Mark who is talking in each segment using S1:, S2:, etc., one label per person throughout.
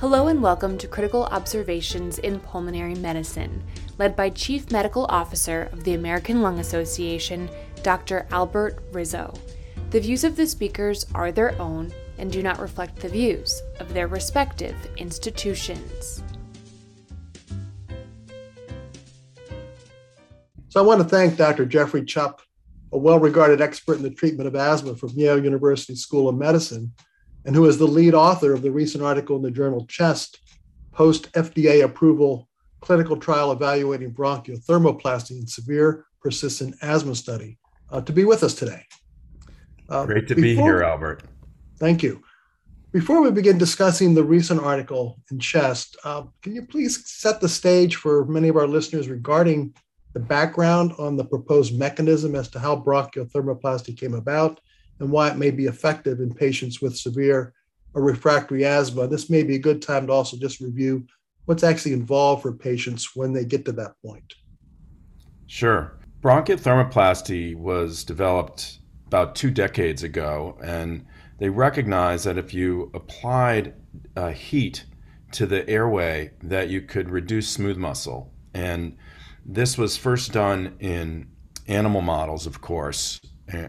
S1: Hello and welcome to Critical Observations in Pulmonary Medicine, led by Chief Medical Officer of the American Lung Association, Dr. Albert Rizzo. The views of the speakers are their own and do not reflect the views of their respective institutions.
S2: So I want to thank Dr. Geoffrey Chupp, a well regarded expert in the treatment of asthma from Yale University School of Medicine, and who is the lead author of the recent article in the journal Chest, post FDA approval clinical trial evaluating bronchial thermoplasty in severe persistent asthma study, uh, to be with us today.
S3: Uh, Great to before, be here, Albert.
S2: Thank you. Before we begin discussing the recent article in Chest, uh, can you please set the stage for many of our listeners regarding the background on the proposed mechanism as to how bronchial thermoplasty came about and why it may be effective in patients with severe or refractory asthma. This may be a good time to also just review what's actually involved for patients when they get to that point.
S3: Sure. Bronchial thermoplasty was developed about two decades ago, and they recognized that if you applied uh, heat to the airway, that you could reduce smooth muscle. And this was first done in animal models, of course,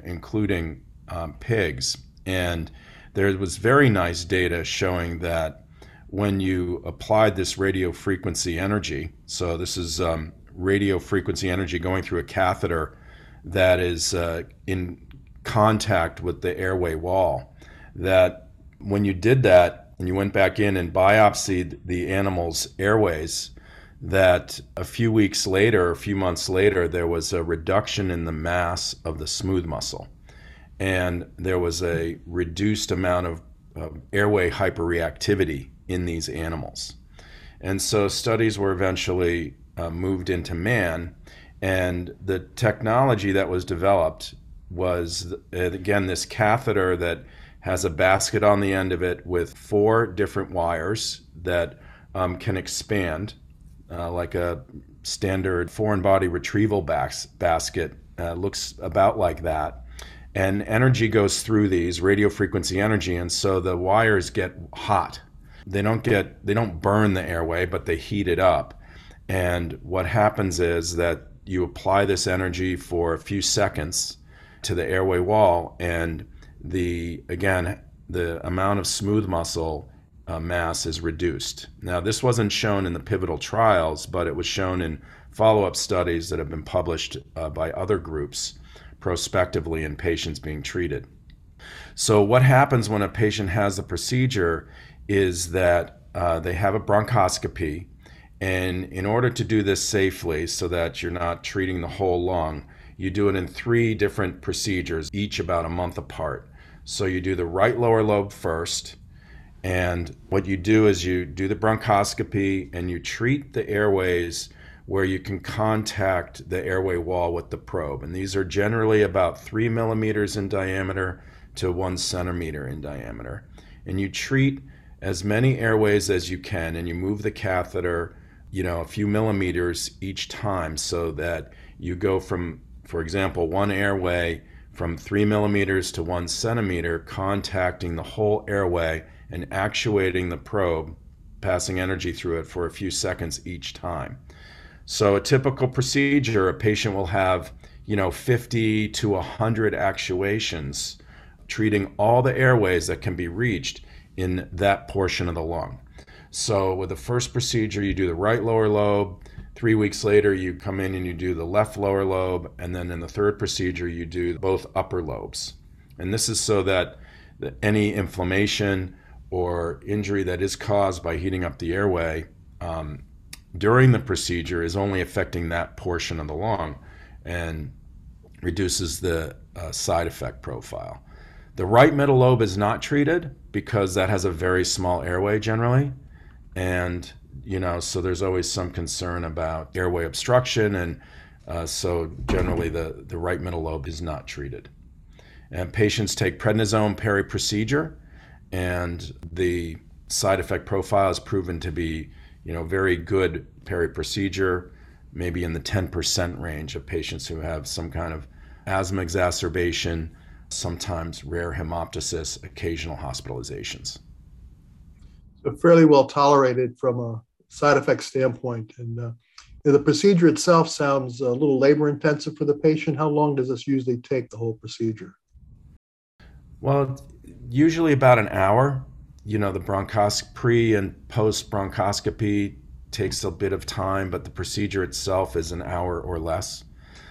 S3: including um, pigs. And there was very nice data showing that when you applied this radio frequency energy, so this is um, radio frequency energy going through a catheter that is uh, in contact with the airway wall, that when you did that and you went back in and biopsied the animal's airways, that a few weeks later, a few months later, there was a reduction in the mass of the smooth muscle. And there was a reduced amount of uh, airway hyperreactivity in these animals. And so studies were eventually uh, moved into man. And the technology that was developed was, uh, again, this catheter that has a basket on the end of it with four different wires that um, can expand uh, like a standard foreign body retrieval bas- basket. Uh, looks about like that. And energy goes through these radio frequency energy, and so the wires get hot. They don't get they don't burn the airway, but they heat it up. And what happens is that you apply this energy for a few seconds to the airway wall, and the again the amount of smooth muscle uh, mass is reduced. Now, this wasn't shown in the pivotal trials, but it was shown in follow up studies that have been published uh, by other groups prospectively in patients being treated. So, what happens when a patient has a procedure is that uh, they have a bronchoscopy, and in order to do this safely so that you're not treating the whole lung, you do it in three different procedures, each about a month apart. So, you do the right lower lobe first and what you do is you do the bronchoscopy and you treat the airways where you can contact the airway wall with the probe. And these are generally about three millimeters in diameter to one centimeter in diameter. And you treat as many airways as you can and you move the catheter, you know, a few millimeters each time so that you go from, for example, one airway from three millimeters to one centimeter, contacting the whole airway and actuating the probe, passing energy through it for a few seconds each time. So a typical procedure, a patient will have, you know, 50 to 100 actuations treating all the airways that can be reached in that portion of the lung. So with the first procedure, you do the right lower lobe. Three weeks later, you come in and you do the left lower lobe. And then in the third procedure, you do both upper lobes. And this is so that any inflammation or injury that is caused by heating up the airway um, during the procedure is only affecting that portion of the lung and reduces the uh, side effect profile. The right middle lobe is not treated because that has a very small airway generally. And, you know, so there's always some concern about airway obstruction. And uh, so generally the, the right middle lobe is not treated. And patients take prednisone peri procedure and the side effect profile is proven to be, you know, very good peri-procedure, maybe in the 10% range of patients who have some kind of asthma exacerbation, sometimes rare hemoptysis, occasional hospitalizations.
S2: So fairly well tolerated from a side effect standpoint. And uh, the procedure itself sounds a little labor intensive for the patient. How long does this usually take, the whole procedure?
S3: Well, usually about an hour. You know, the bronchoscopy pre and post bronchoscopy takes a bit of time, but the procedure itself is an hour or less.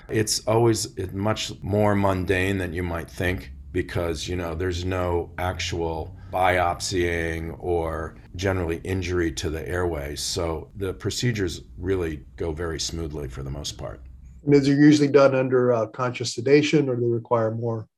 S3: It's always much more mundane than you might think because, you know, there's no actual biopsying or generally injury to the airway. So the procedures really go very smoothly for the most part.
S2: And is it usually done under uh, conscious sedation or do they require more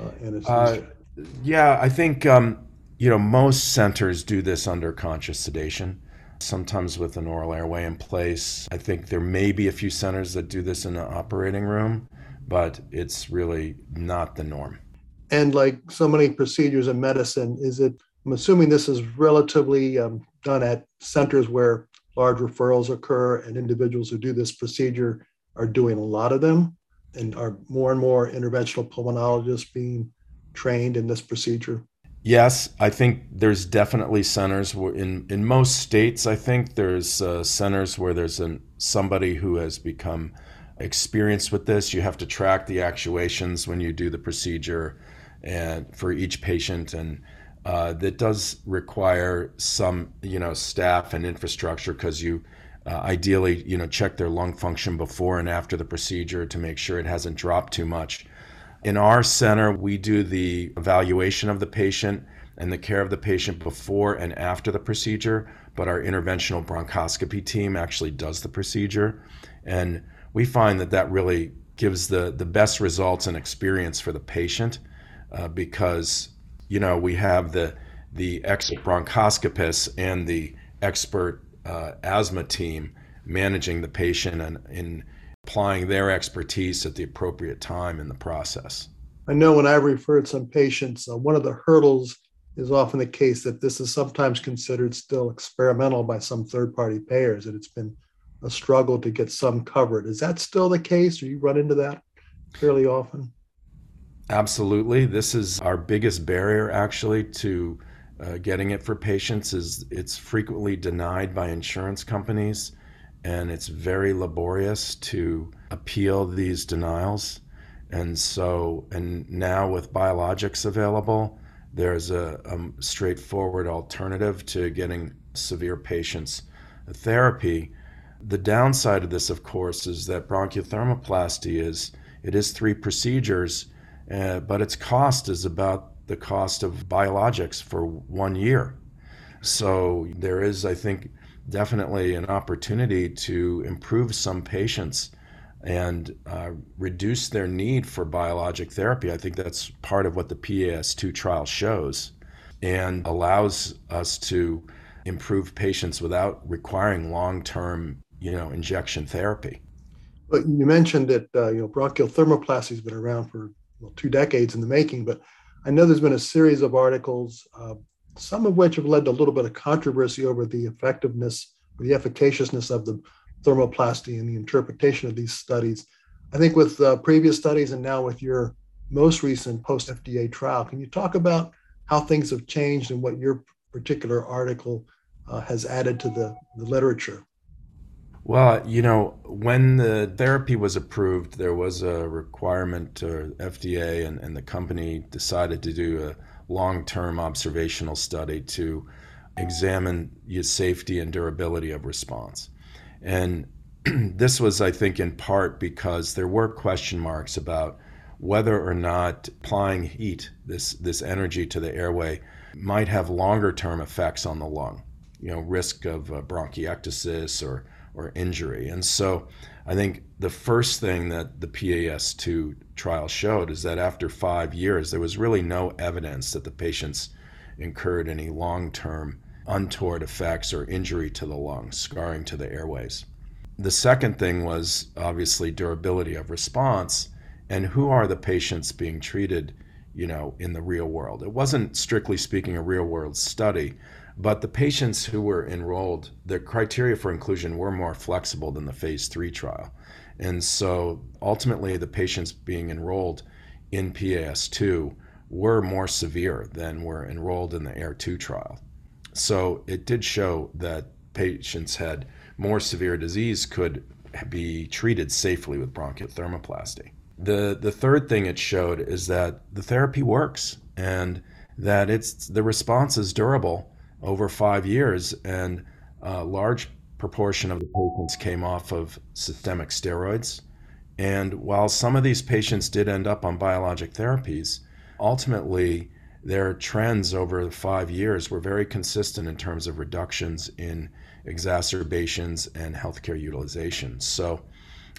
S2: uh, anesthesia?
S3: Uh, yeah, I think, um, you know, most centers do this under conscious sedation, sometimes with an oral airway in place. I think there may be a few centers that do this in an operating room, but it's really not the norm.
S2: And like so many procedures in medicine, is it, I'm assuming this is relatively um, done at centers where large referrals occur and individuals who do this procedure are doing a lot of them and are more and more interventional pulmonologists being trained in this procedure?
S3: Yes, I think there's definitely centers in in most states. I think there's uh, centers where there's an somebody who has become experienced with this. You have to track the actuations when you do the procedure and for each patient and uh, that does require some you know staff and infrastructure because you uh, ideally you know check their lung function before and after the procedure to make sure it hasn't dropped too much in our center we do the evaluation of the patient and the care of the patient before and after the procedure but our interventional bronchoscopy team actually does the procedure. And we find that that really gives the the best results and experience for the patient uh, because you know we have the the expert bronchoscopist and the expert uh, asthma team managing the patient and in applying their expertise at the appropriate time in the process.
S2: I know when I've referred some patients, uh, one of the hurdles is often the case that this is sometimes considered still experimental by some third party payers, and it's been a struggle to get some covered. Is that still the case, or you run into that fairly often?
S3: Absolutely. This is our biggest barrier actually to uh, getting it for patients is it's frequently denied by insurance companies and it's very laborious to appeal these denials. And so, and now with biologics available, there's a, a straightforward alternative to getting severe patients therapy. The downside of this, of course, is that bronchothermoplasty is it is three procedures uh, but its cost is about the cost of biologics for one year. So there is, I think, definitely an opportunity to improve some patients and uh, reduce their need for biologic therapy. I think that's part of what the PAS2 trial shows and allows us to improve patients without requiring long-term, you know, injection therapy.
S2: But you mentioned that uh, you know bronchial thermoplasty has been around for well, two decades in the making, but I know there's been a series of articles, uh, some of which have led to a little bit of controversy over the effectiveness, or the efficaciousness of the thermoplasty and the interpretation of these studies. I think with uh, previous studies and now with your most recent post FDA trial, can you talk about how things have changed and what your particular article uh, has added to the, the literature?
S3: Well, you know, when the therapy was approved, there was a requirement to FDA and, and the company decided to do a long term observational study to examine the safety and durability of response. And this was, I think, in part because there were question marks about whether or not applying heat, this, this energy to the airway, might have longer term effects on the lung. You know, risk of uh, bronchiectasis or or injury. And so I think the first thing that the PAS2 trial showed is that after five years, there was really no evidence that the patients incurred any long term untoward effects or injury to the lungs, scarring to the airways. The second thing was obviously durability of response and who are the patients being treated, you know, in the real world. It wasn't strictly speaking a real world study, but the patients who were enrolled, the criteria for inclusion were more flexible than the phase three trial. And so ultimately, the patients being enrolled in PAS2 were more severe than were enrolled in the AIR2 trial. So it did show that patients had more severe disease could be treated safely with bronchial thermoplasty. The, the third thing it showed is that the therapy works and that it's the response is durable over five years and a large proportion of the patients came off of systemic steroids. And while some of these patients did end up on biologic therapies, ultimately their trends over five years were very consistent in terms of reductions in exacerbations and healthcare utilization. So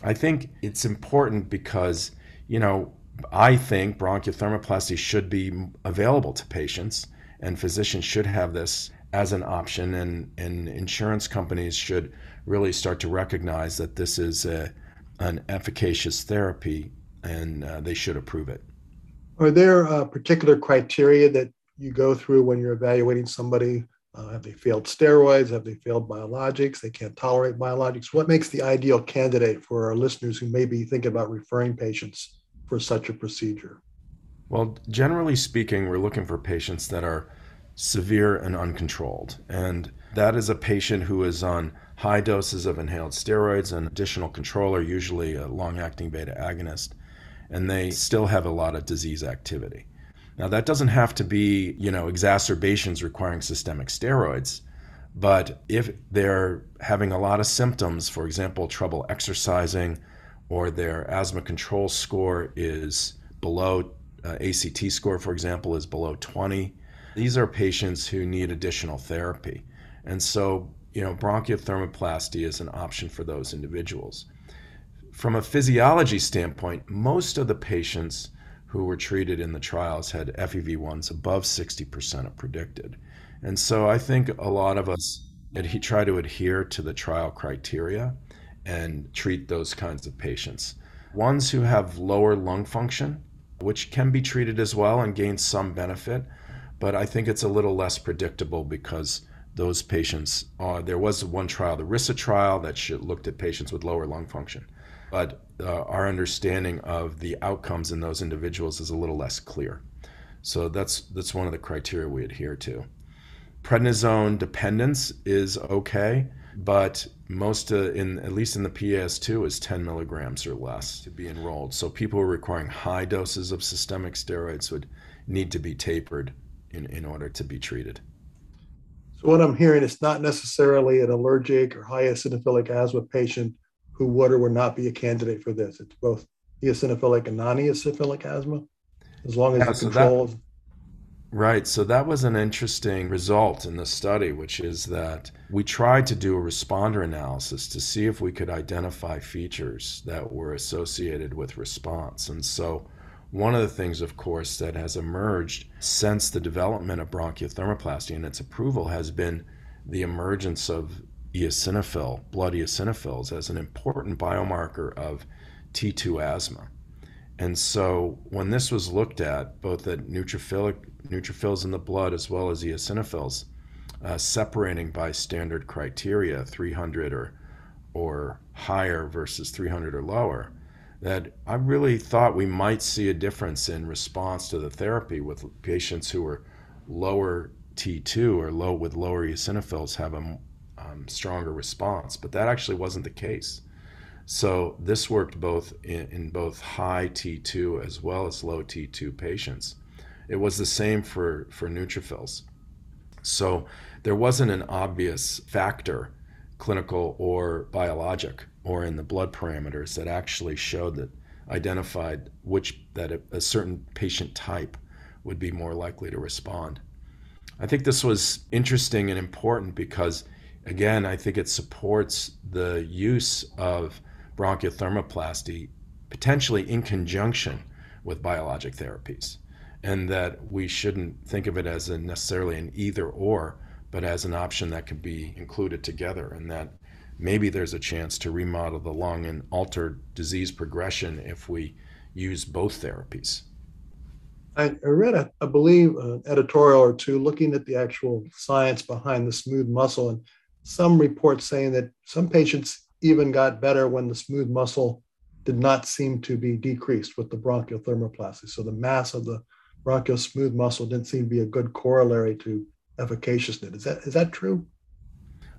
S3: I think it's important because, you know, I think bronchial thermoplasty should be available to patients, and physicians should have this as an option, and, and insurance companies should really start to recognize that this is a, an efficacious therapy and uh, they should approve it.
S2: Are there uh, particular criteria that you go through when you're evaluating somebody? Uh, have they failed steroids? Have they failed biologics? They can't tolerate biologics. What makes the ideal candidate for our listeners who may be thinking about referring patients for such a procedure?
S3: Well, generally speaking, we're looking for patients that are severe and uncontrolled. And that is a patient who is on high doses of inhaled steroids and additional controller, usually a long acting beta agonist and they still have a lot of disease activity. Now, that doesn't have to be, you know, exacerbations requiring systemic steroids, but if they're having a lot of symptoms, for example, trouble exercising, or their asthma control score is below, uh, ACT score, for example, is below 20, these are patients who need additional therapy. And so, you know, bronchial thermoplasty is an option for those individuals. From a physiology standpoint, most of the patients who were treated in the trials had FEV1s above 60% of predicted. And so I think a lot of us try to adhere to the trial criteria and treat those kinds of patients. Ones who have lower lung function, which can be treated as well and gain some benefit, but I think it's a little less predictable because those patients, uh, there was one trial, the RISA trial, that looked at patients with lower lung function but uh, our understanding of the outcomes in those individuals is a little less clear. So that's that's one of the criteria we adhere to. Prednisone dependence is okay, but most uh, in at least in the PAS2 is 10 milligrams or less to be enrolled. So people who are requiring high doses of systemic steroids would need to be tapered in, in order to be treated.
S2: So what I'm hearing is not necessarily an allergic or high eosinophilic asthma patient who would or would not be a candidate for this. It's both eosinophilic and non-eosinophilic asthma, as long as yeah, the so control. That,
S3: right. So that was an interesting result in the study, which is that we tried to do a responder analysis to see if we could identify features that were associated with response. And so one of the things, of course, that has emerged since the development of bronchial thermoplasty and its approval has been the emergence of eosinophil, blood eosinophils, as an important biomarker of T2 asthma. And so when this was looked at, both at neutrophilic neutrophils in the blood as well as eosinophils, uh, separating by standard criteria, 300 or or higher versus 300 or lower, that I really thought we might see a difference in response to the therapy with patients who were lower T2 or low with lower eosinophils have a um, stronger response, but that actually wasn't the case. So this worked both in, in, both high T2 as well as low T2 patients. It was the same for, for neutrophils. So there wasn't an obvious factor, clinical or biologic, or in the blood parameters that actually showed that identified which that a, a certain patient type would be more likely to respond. I think this was interesting and important because again, I think it supports the use of bronchial thermoplasty potentially in conjunction with biologic therapies. And that we shouldn't think of it as necessarily an either or, but as an option that could be included together. And that maybe there's a chance to remodel the lung and alter disease progression if we use both therapies.
S2: I, I read, a, I believe, an editorial or two looking at the actual science behind the smooth muscle. And some reports saying that some patients even got better when the smooth muscle did not seem to be decreased with the bronchial thermoplasty. So the mass of the bronchial smooth muscle didn't seem to be a good corollary to efficaciousness. Is that is that true?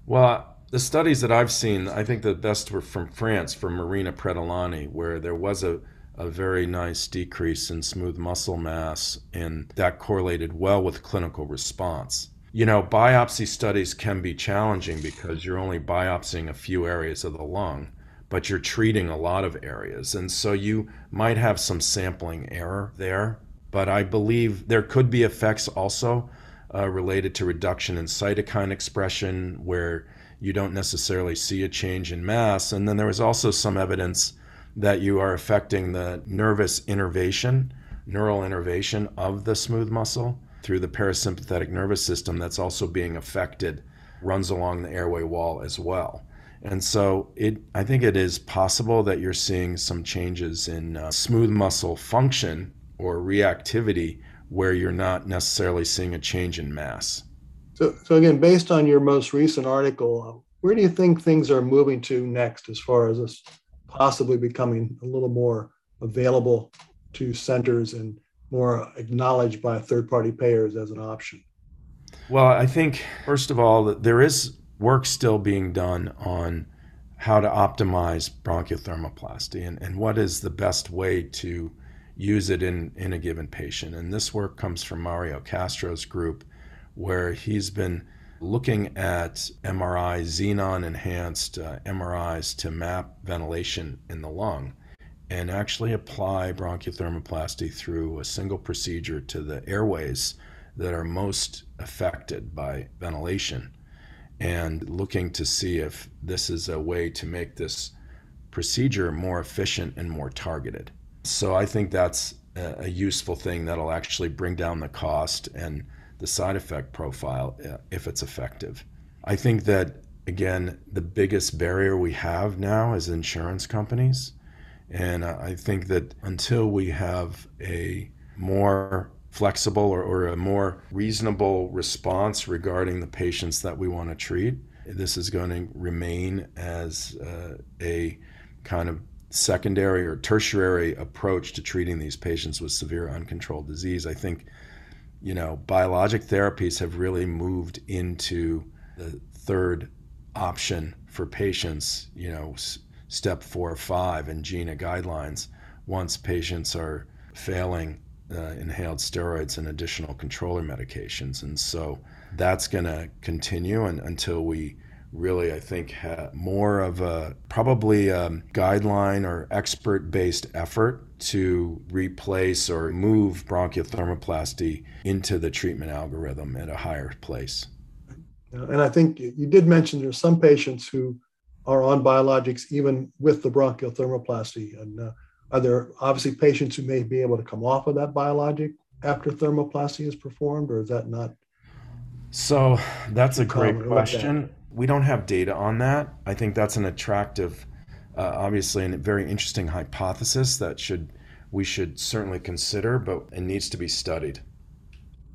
S3: Well, the studies that I've seen, I think the best were from France, from Marina Pretolani, where there was a, a very nice decrease in smooth muscle mass, and that correlated well with clinical response. You know, biopsy studies can be challenging because you're only biopsying a few areas of the lung, but you're treating a lot of areas. And so you might have some sampling error there. But I believe there could be effects also uh, related to reduction in cytokine expression where you don't necessarily see a change in mass. And then there was also some evidence that you are affecting the nervous innervation, neural innervation of the smooth muscle through the parasympathetic nervous system that's also being affected, runs along the airway wall as well. And so it, I think it is possible that you're seeing some changes in uh, smooth muscle function or reactivity where you're not necessarily seeing a change in mass.
S2: So, so again, based on your most recent article, uh, where do you think things are moving to next as far as this possibly becoming a little more available to centers and more acknowledged by third party payers as an option?
S3: Well, I think, first of all, there is work still being done on how to optimize bronchial thermoplasty and, and what is the best way to use it in, in a given patient. And this work comes from Mario Castro's group, where he's been looking at MRI, xenon enhanced uh, MRIs to map ventilation in the lung and actually apply bronchothermoplasty through a single procedure to the airways that are most affected by ventilation and looking to see if this is a way to make this procedure more efficient and more targeted. So I think that's a, useful thing that'll actually bring down the cost and the side effect profile uh, if it's effective. I think that again the biggest barrier we have now is insurance companies and I think that until we have a more flexible or, or, a more reasonable response regarding the patients that we want to treat, this is going to remain as uh, a kind of secondary or tertiary approach to treating these patients with severe uncontrolled disease. I think, you know, biologic therapies have really moved into the third option for patients, you know, step four or five in GINA guidelines once patients are failing uh, inhaled steroids and additional controller medications. And so that's going to continue and, until we really, I think, have more of a probably a guideline or expert based effort to replace or move bronchial thermoplasty into the treatment algorithm at a higher place.
S2: And I think you did mention there's some patients who are on biologics even with the bronchial thermoplasty. And uh, are there obviously patients who may be able to come off of that biologic after thermoplasty is performed, or is that not?
S3: So that's a great question we don't have data on that. I think that's an attractive, uh, obviously, and a very interesting hypothesis that should we should certainly consider, but it needs to be studied.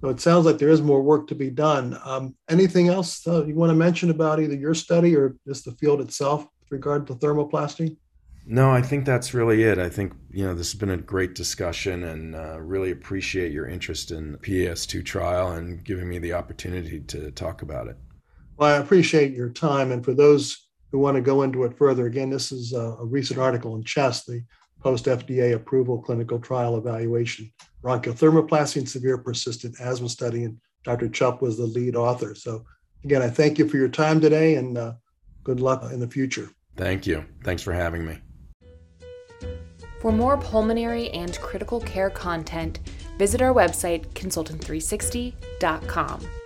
S2: So it sounds like there is more work to be done. Um, anything else uh, you want to mention about either your study or just the field itself with regard to thermoplasty?
S3: No, I think that's really it. I think you know this has been a great discussion, and uh, really appreciate your interest in the PAS2 trial and giving me the opportunity to talk about it.
S2: Well, I appreciate your time. And for those who want to go into it further, again, this is a, a recent article in CHEST, the post FDA approval clinical trial evaluation, bronchial thermoplasty and severe persistent asthma study. And Dr. Chupp was the lead author. So, again, I thank you for your time today and uh, good luck in the future.
S3: Thank you. Thanks for having me.
S1: For more pulmonary and critical care content, visit our website, consultant360.com.